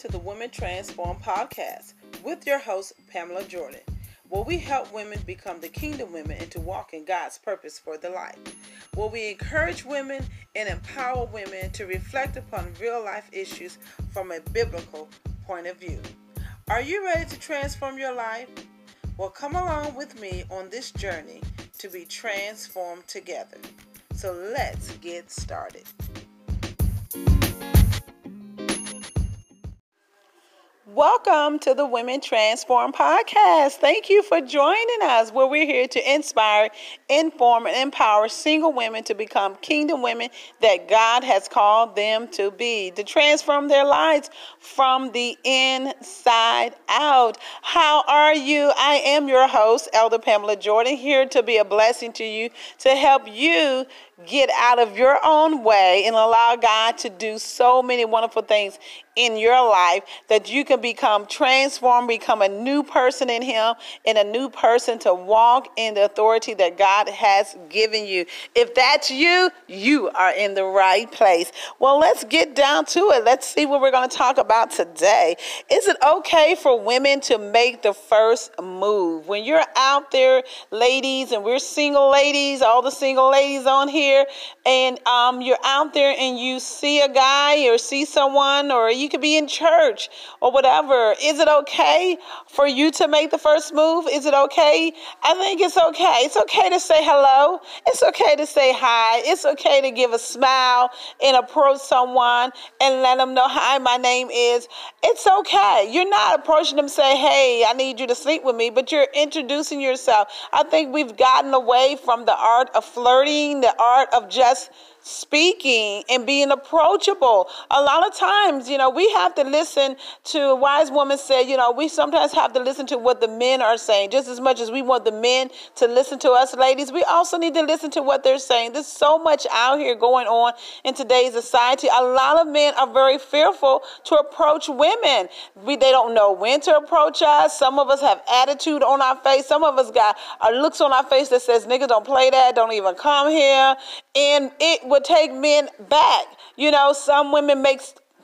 to the Women Transform podcast with your host, Pamela Jordan, where we help women become the kingdom women and to walk in God's purpose for their life. Where we encourage women and empower women to reflect upon real life issues from a biblical point of view. Are you ready to transform your life? Well, come along with me on this journey to be transformed together. So let's get started. Welcome to the Women Transform podcast. Thank you for joining us, where we're here to inspire, inform, and empower single women to become kingdom women that God has called them to be, to transform their lives from the inside out. How are you? I am your host, Elder Pamela Jordan, here to be a blessing to you, to help you get out of your own way and allow God to do so many wonderful things in your life that you can become transformed, become a new person in Him, and a new person to walk in the authority that God has given you. If that's you, you are in the right place. Well, let's get down to it. Let's see what we're going to talk about today. Is it okay for women to make the first move? When you're out there, ladies, and we're single ladies, all the single ladies on here, and um, you're out there and you see a guy or see someone or you could be in church or whatever. Is it okay for you to make the first move? Is it okay? I think it's okay. It's okay to say hello. It's okay to say hi. It's okay to give a smile and approach someone and let them know, hi, my name is. It's okay. You're not approaching them say, hey, I need you to sleep with me, but you're introducing yourself. I think we've gotten away from the art of flirting, the art of just speaking and being approachable. A lot of times, you know, we have to listen to wise woman said, you know, we sometimes have to listen to what the men are saying. Just as much as we want the men to listen to us ladies, we also need to listen to what they're saying. There's so much out here going on in today's society. A lot of men are very fearful to approach women. We they don't know when to approach us. Some of us have attitude on our face. Some of us got uh, looks on our face that says, niggas don't play that, don't even come here. And it would take men back. You know, some women make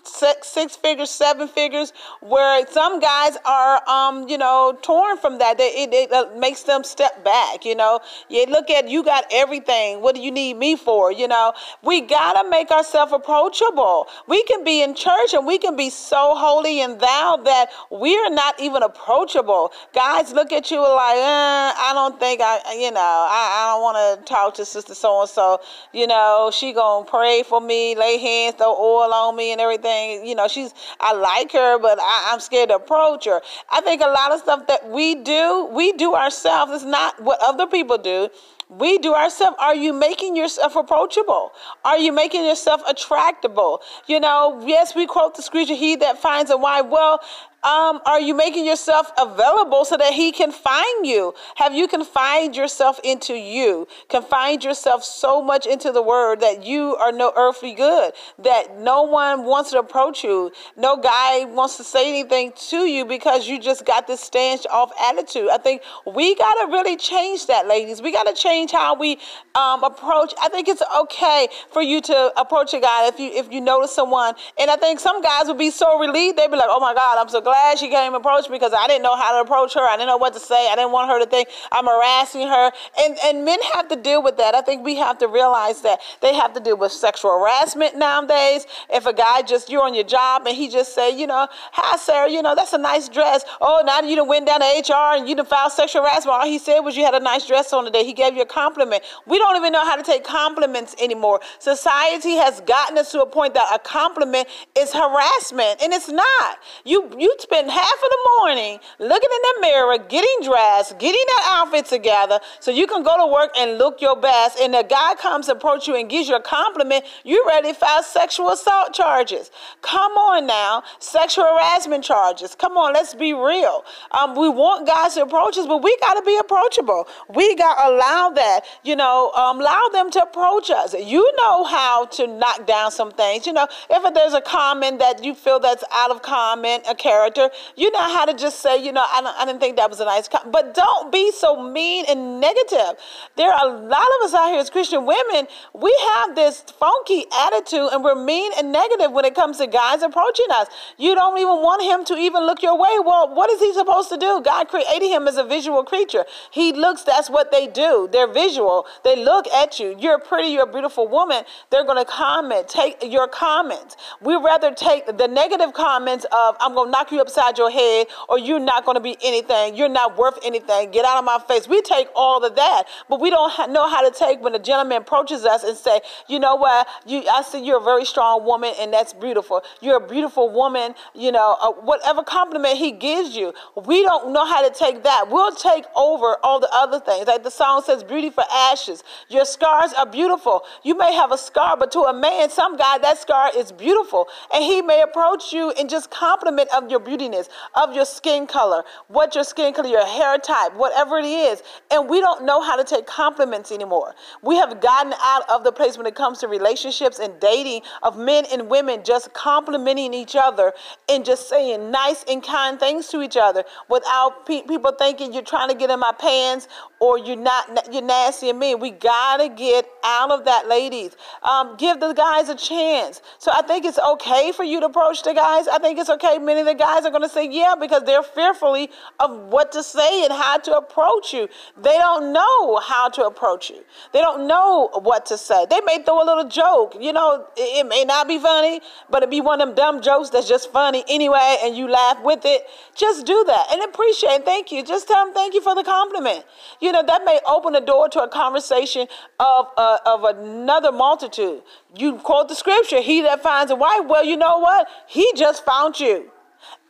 six, six figures, seven figures, where some guys are, um, you know, torn from that. It, it makes them step back. You know, you look at you got everything. What do you need me for? You know, we gotta make ourselves approachable. We can be in church and we can be so holy and thou that we're not even approachable. Guys look at you like, eh, I don't think I, you know, I, I don't want to talk to sister so and so. You know, she gonna pray for me, lay hands, throw oil on me, and everything you know, she's, I like her, but I, I'm scared to approach her. I think a lot of stuff that we do, we do ourselves. It's not what other people do we do ourselves. Are you making yourself approachable? Are you making yourself attractable? You know, yes, we quote the scripture, he that finds a wife. Well, um, are you making yourself available so that he can find you? Have you confined yourself into you? Confined yourself so much into the word that you are no earthly good, that no one wants to approach you. No guy wants to say anything to you because you just got this stand off attitude. I think we got to really change that, ladies. We got to change how we um, approach. I think it's okay for you to approach a guy if you if you notice someone. And I think some guys would be so relieved. They'd be like, oh my God, I'm so glad she came and approached me because I didn't know how to approach her. I didn't know what to say. I didn't want her to think I'm harassing her. And and men have to deal with that. I think we have to realize that they have to deal with sexual harassment nowadays. If a guy just you're on your job and he just say, you know, hi Sarah, you know that's a nice dress. Oh, now you done went down to HR and you done filed sexual harassment. All he said was you had a nice dress on today. He gave you a compliment. We don't even know how to take compliments anymore. Society has gotten us to a point that a compliment is harassment, and it's not. You you spend half of the morning looking in the mirror, getting dressed, getting that outfit together so you can go to work and look your best. And the guy comes approach you and gives you a compliment, you're ready to file sexual assault charges. Come on now, sexual harassment charges. Come on, let's be real. Um, we want guys to approach us, but we got to be approachable. We got to allow that, you know, um, allow them to approach us. You know how to knock down some things. You know, if there's a comment that you feel that's out of comment, a character. You know how to just say, you know, I, don't, I didn't think that was a nice comment. But don't be so mean and negative. There are a lot of us out here as Christian women, we have this funky attitude and we're mean and negative when it comes to guys approaching us. You don't even want him to even look your way. Well, what is he supposed to do? God created him as a visual creature. He looks, that's what they do. They're visual. They look at you. You're pretty, you're a beautiful woman. They're going to comment, take your comments. We rather take the negative comments of, I'm going to knock you upside your head, or you're not going to be anything. You're not worth anything. Get out of my face. We take all of that, but we don't know how to take when a gentleman approaches us and say, you know what, you, I see you're a very strong woman, and that's beautiful. You're a beautiful woman, you know, uh, whatever compliment he gives you. We don't know how to take that. We'll take over all the other things. Like the song says, beauty for ashes. Your scars are beautiful. You may have a scar, but to a man, some guy, that scar is beautiful. And he may approach you and just compliment of your beautiness, of your skin color, what your skin color, your hair type, whatever it is. And we don't know how to take compliments anymore. We have gotten out of the place when it comes to relationships and dating of men and women just complimenting each other and just saying nice and kind things to each other without pe- people thinking you're trying to get in my pants or you're not you're nasty and mean. We gotta get out of that, ladies. Um, give the guys a chance. So I think it's okay for you to approach the guys. I think it's okay. Many of the guys are gonna say yeah because they're fearfully of what to say and how to approach you. They don't know how to approach you. They don't know what to say. They may throw a little joke. You know, it, it may not be funny, but it be one of them dumb jokes that's just funny anyway, and you laugh with it. Just do that and appreciate. Thank you. Just tell them thank you for the compliment. You know that may open the door to a conversation of uh, of another multitude. You quote the scripture, "He that finds a wife." Well, you know what? He just found you,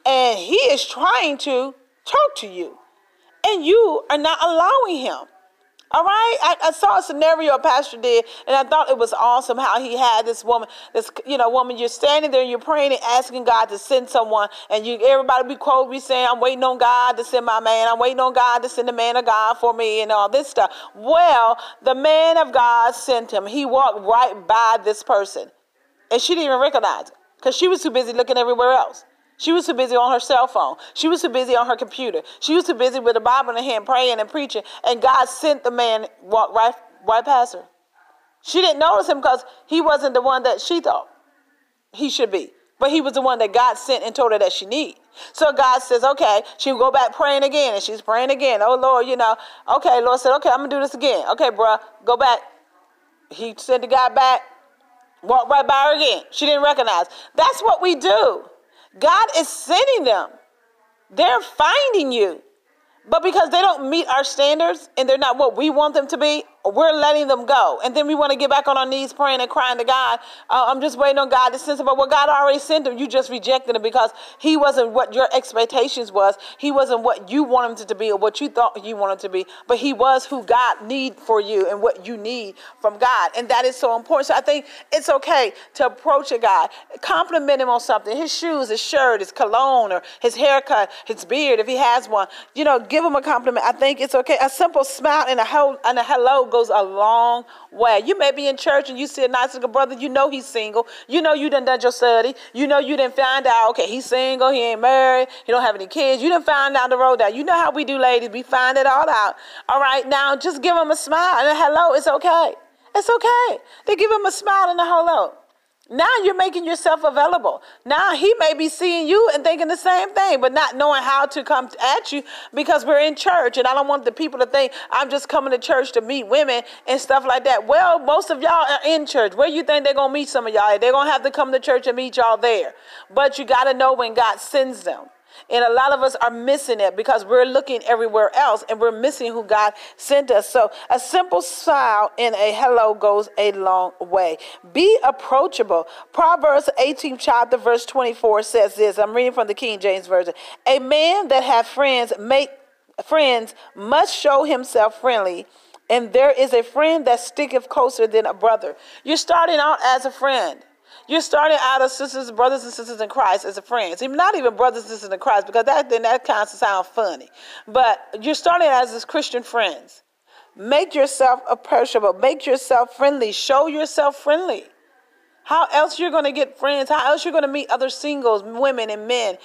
and he is trying to talk to you, and you are not allowing him. All right, I, I, saw a scenario a pastor did, and I thought it was awesome how he had this woman, this you know woman. You're standing there and you're praying and asking God to send someone, and you everybody be quote be saying, "I'm waiting on God to send my man. I'm waiting on God to send the man of God for me," and all this stuff. Well, the man of God sent him. He walked right by this person, and she didn't even recognize because she was too busy looking everywhere else. She was too busy on her cell phone. She was too busy on her computer. She was too busy with the Bible in her hand, praying and preaching. And God sent the man walk right, right past her. She didn't notice him because he wasn't the one that she thought he should be. But he was the one that God sent and told her that she need. So God says, okay, she'll go back praying again. And she's praying again. Oh, Lord, you know, okay, Lord said, okay, I'm going to do this again. Okay, bruh, go back. He sent the guy back, walked right by her again. She didn't recognize. That's what we do. God is sending them. They're finding you. But because they don't meet our standards and they're not what we want them to be, we're letting them go. And then we want to get back on our knees praying and crying to God. Uh, I'm just waiting on God to send them. But what God already sent them, you just rejected him because he wasn't what your expectations was. He wasn't what you wanted him to be or what you thought you wanted to be. But he was who God need for you and what you need from God. And that is so important. So I think it's okay to approach a guy, compliment him on something, his shoes, his shirt, his cologne, or his haircut, his beard, if he has one. You know, give him a compliment. I think it's okay. A simple smile and a, ho- and a hello goes a long way. You may be in church and you see a nice looking brother, you know he's single. You know you done done your study. You know you didn't find out, okay, he's single, he ain't married, he don't have any kids. You didn't find out the road that You know how we do, ladies. We find it all out. All right, now just give him a smile and a hello. It's okay. It's okay. They give him a smile and a hello. Now you're making yourself available. Now he may be seeing you and thinking the same thing, but not knowing how to come at you because we're in church. And I don't want the people to think I'm just coming to church to meet women and stuff like that. Well, most of y'all are in church. Where you think they're going to meet some of y'all? They're going to have to come to church and meet y'all there. But you got to know when God sends them. And a lot of us are missing it because we're looking everywhere else and we're missing who God sent us. So a simple smile and a hello goes a long way. Be approachable. Proverbs 18 chapter verse 24 says this. I'm reading from the King James Version. A man that have friends make friends must show himself friendly. And there is a friend that sticketh closer than a brother. You're starting out as a friend. You're starting out as sisters, brothers and sisters in Christ as a friends. Not even brothers and sisters in Christ, because that then that kind of sounds funny. But you're starting as as Christian friends. Make yourself approachable. Make yourself friendly. Show yourself friendly. How else you're going to get friends? How else you're going to meet other singles, women and men?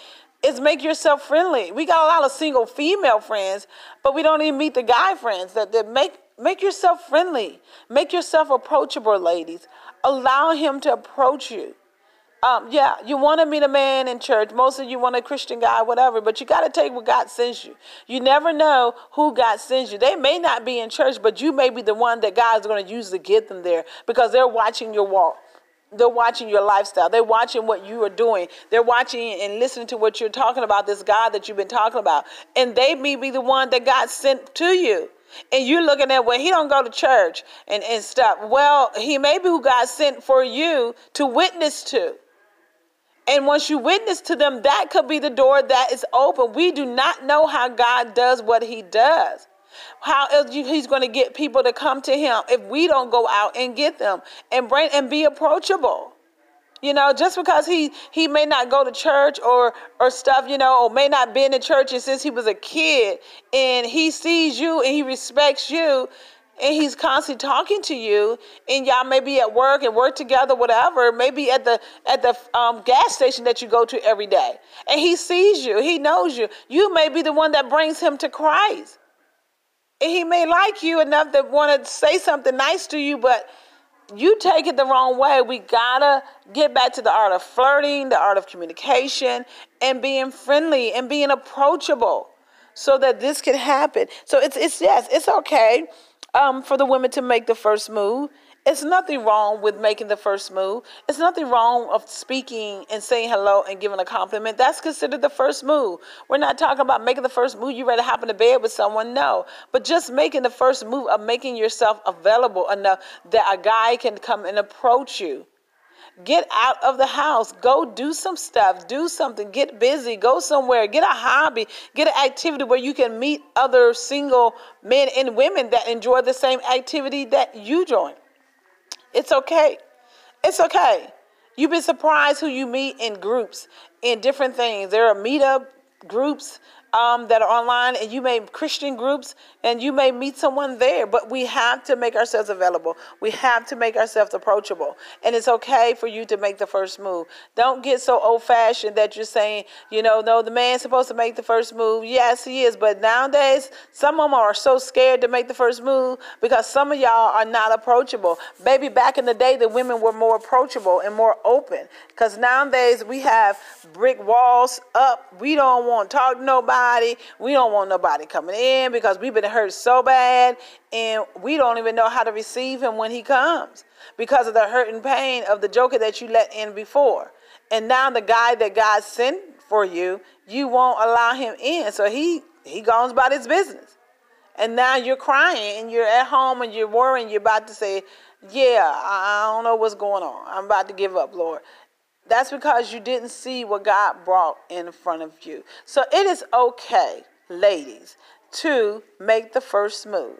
is make yourself friendly. We got a lot of single female friends, but we don't even meet the guy friends that, that make make yourself friendly. Make yourself approachable, ladies. Allow him to approach you. Um, yeah, you want to meet a man in church. Most of you want a Christian guy, whatever, but you got to take what God sends you. You never know who God sends you. They may not be in church, but you may be the one that God's going to use to get them there because they're watching your walk. They're watching your lifestyle. They're watching what you are doing. They're watching and listening to what you're talking about, this God that you've been talking about. And they may be the one that God sent to you. And you're looking at, well, he don't go to church and, and stuff. Well, he may be who God sent for you to witness to. And once you witness to them, that could be the door that is open. We do not know how God does what he does. How else he's going to get people to come to him if we don't go out and get them and bring and be approachable. You know, just because he he may not go to church or or stuff, you know, or may not been in church since he was a kid, and he sees you and he respects you, and he's constantly talking to you, and y'all may be at work and work together, whatever, maybe at the at the um, gas station that you go to every day, and he sees you, he knows you. You may be the one that brings him to Christ, and he may like you enough to want to say something nice to you, but you take it the wrong way. We gotta get back to the art of flirting, the art of communication, and being friendly and being approachable so that this can happen. So it's it's yes, it's okay um, for the women to make the first move. It's nothing wrong with making the first move. It's nothing wrong of speaking and saying hello and giving a compliment. That's considered the first move. We're not talking about making the first move. You ready to hop in the bed with someone? No. But just making the first move of making yourself available enough that a guy can come and approach you. Get out of the house. Go do some stuff. Do something. Get busy. Go somewhere. Get a hobby. Get an activity where you can meet other single men and women that enjoy the same activity that you join. It's okay. It's okay. You've been surprised who you meet in groups, in different things. There are meetup groups um, that are online, and you may Christian groups, and you may meet someone there. But we have to make ourselves available. We have to make ourselves approachable, and it's okay for you to make the first move. Don't get so old-fashioned that you're saying, you know, no, the man's supposed to make the first move. Yes, he is, but nowadays some of them are so scared to make the first move because some of y'all are not approachable. Baby, back in the day, the women were more approachable and more open. Because nowadays we have brick walls up. We don't want to talk to nobody nobody. We don't want nobody coming in because we've been hurt so bad and we don't even know how to receive him when he comes because of the hurt and pain of the joker that you let in before. And now the guy that God sent for you, you won't allow him in. So he he goes about his business. And now you're crying and you're at home and you're worrying, you're about to say, Yeah, I don't know what's going on. I'm about to give up, Lord. That's because you didn't see what God brought in front of you. So it is okay, ladies, to make the first move.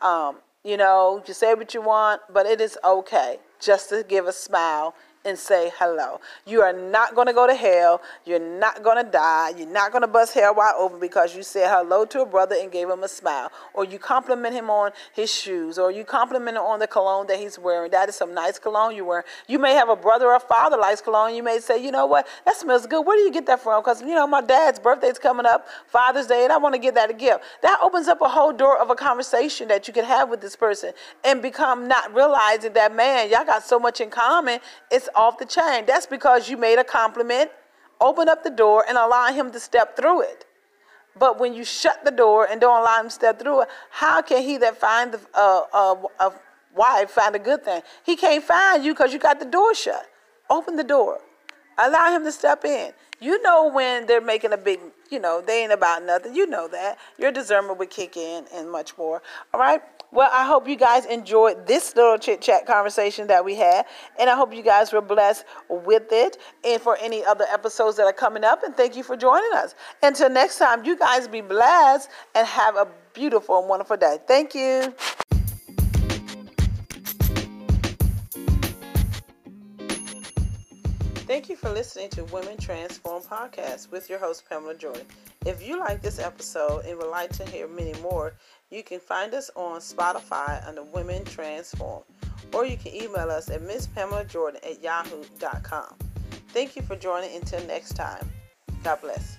Um, you know, you say what you want, but it is okay just to give a smile and say hello. You are not going to go to hell. You're not going to die. You're not going to bust hell wide open because you said hello to a brother and gave him a smile. Or you compliment him on his shoes. Or you compliment him on the cologne that he's wearing. That is some nice cologne you're wearing. You may have a brother or father likes cologne. You may say, you know what? That smells good. Where do you get that from? Because, you know, my dad's birthday's coming up, Father's Day, and I want to get that a gift. That opens up a whole door of a conversation that you can have with this person and become not realizing that, man, y'all got so much in common. It's off the chain. That's because you made a compliment, open up the door, and allow him to step through it. But when you shut the door and don't allow him to step through it, how can he that find a, a, uh, uh, a wife find a good thing? He can't find you because you got the door shut. Open the door. Allow him to step in. You know when they're making a big, you know, they ain't about nothing. You know that. Your discernment would kick in and much more. All right. Well, I hope you guys enjoyed this little chit chat conversation that we had. And I hope you guys were blessed with it and for any other episodes that are coming up. And thank you for joining us. Until next time, you guys be blessed and have a beautiful and wonderful day. Thank you. Thank you for listening to Women Transform Podcast with your host, Pamela Jordan. If you like this episode and would like to hear many more, you can find us on Spotify under Women Transform, or you can email us at Miss Pamela Jordan at yahoo.com. Thank you for joining. Until next time. God bless.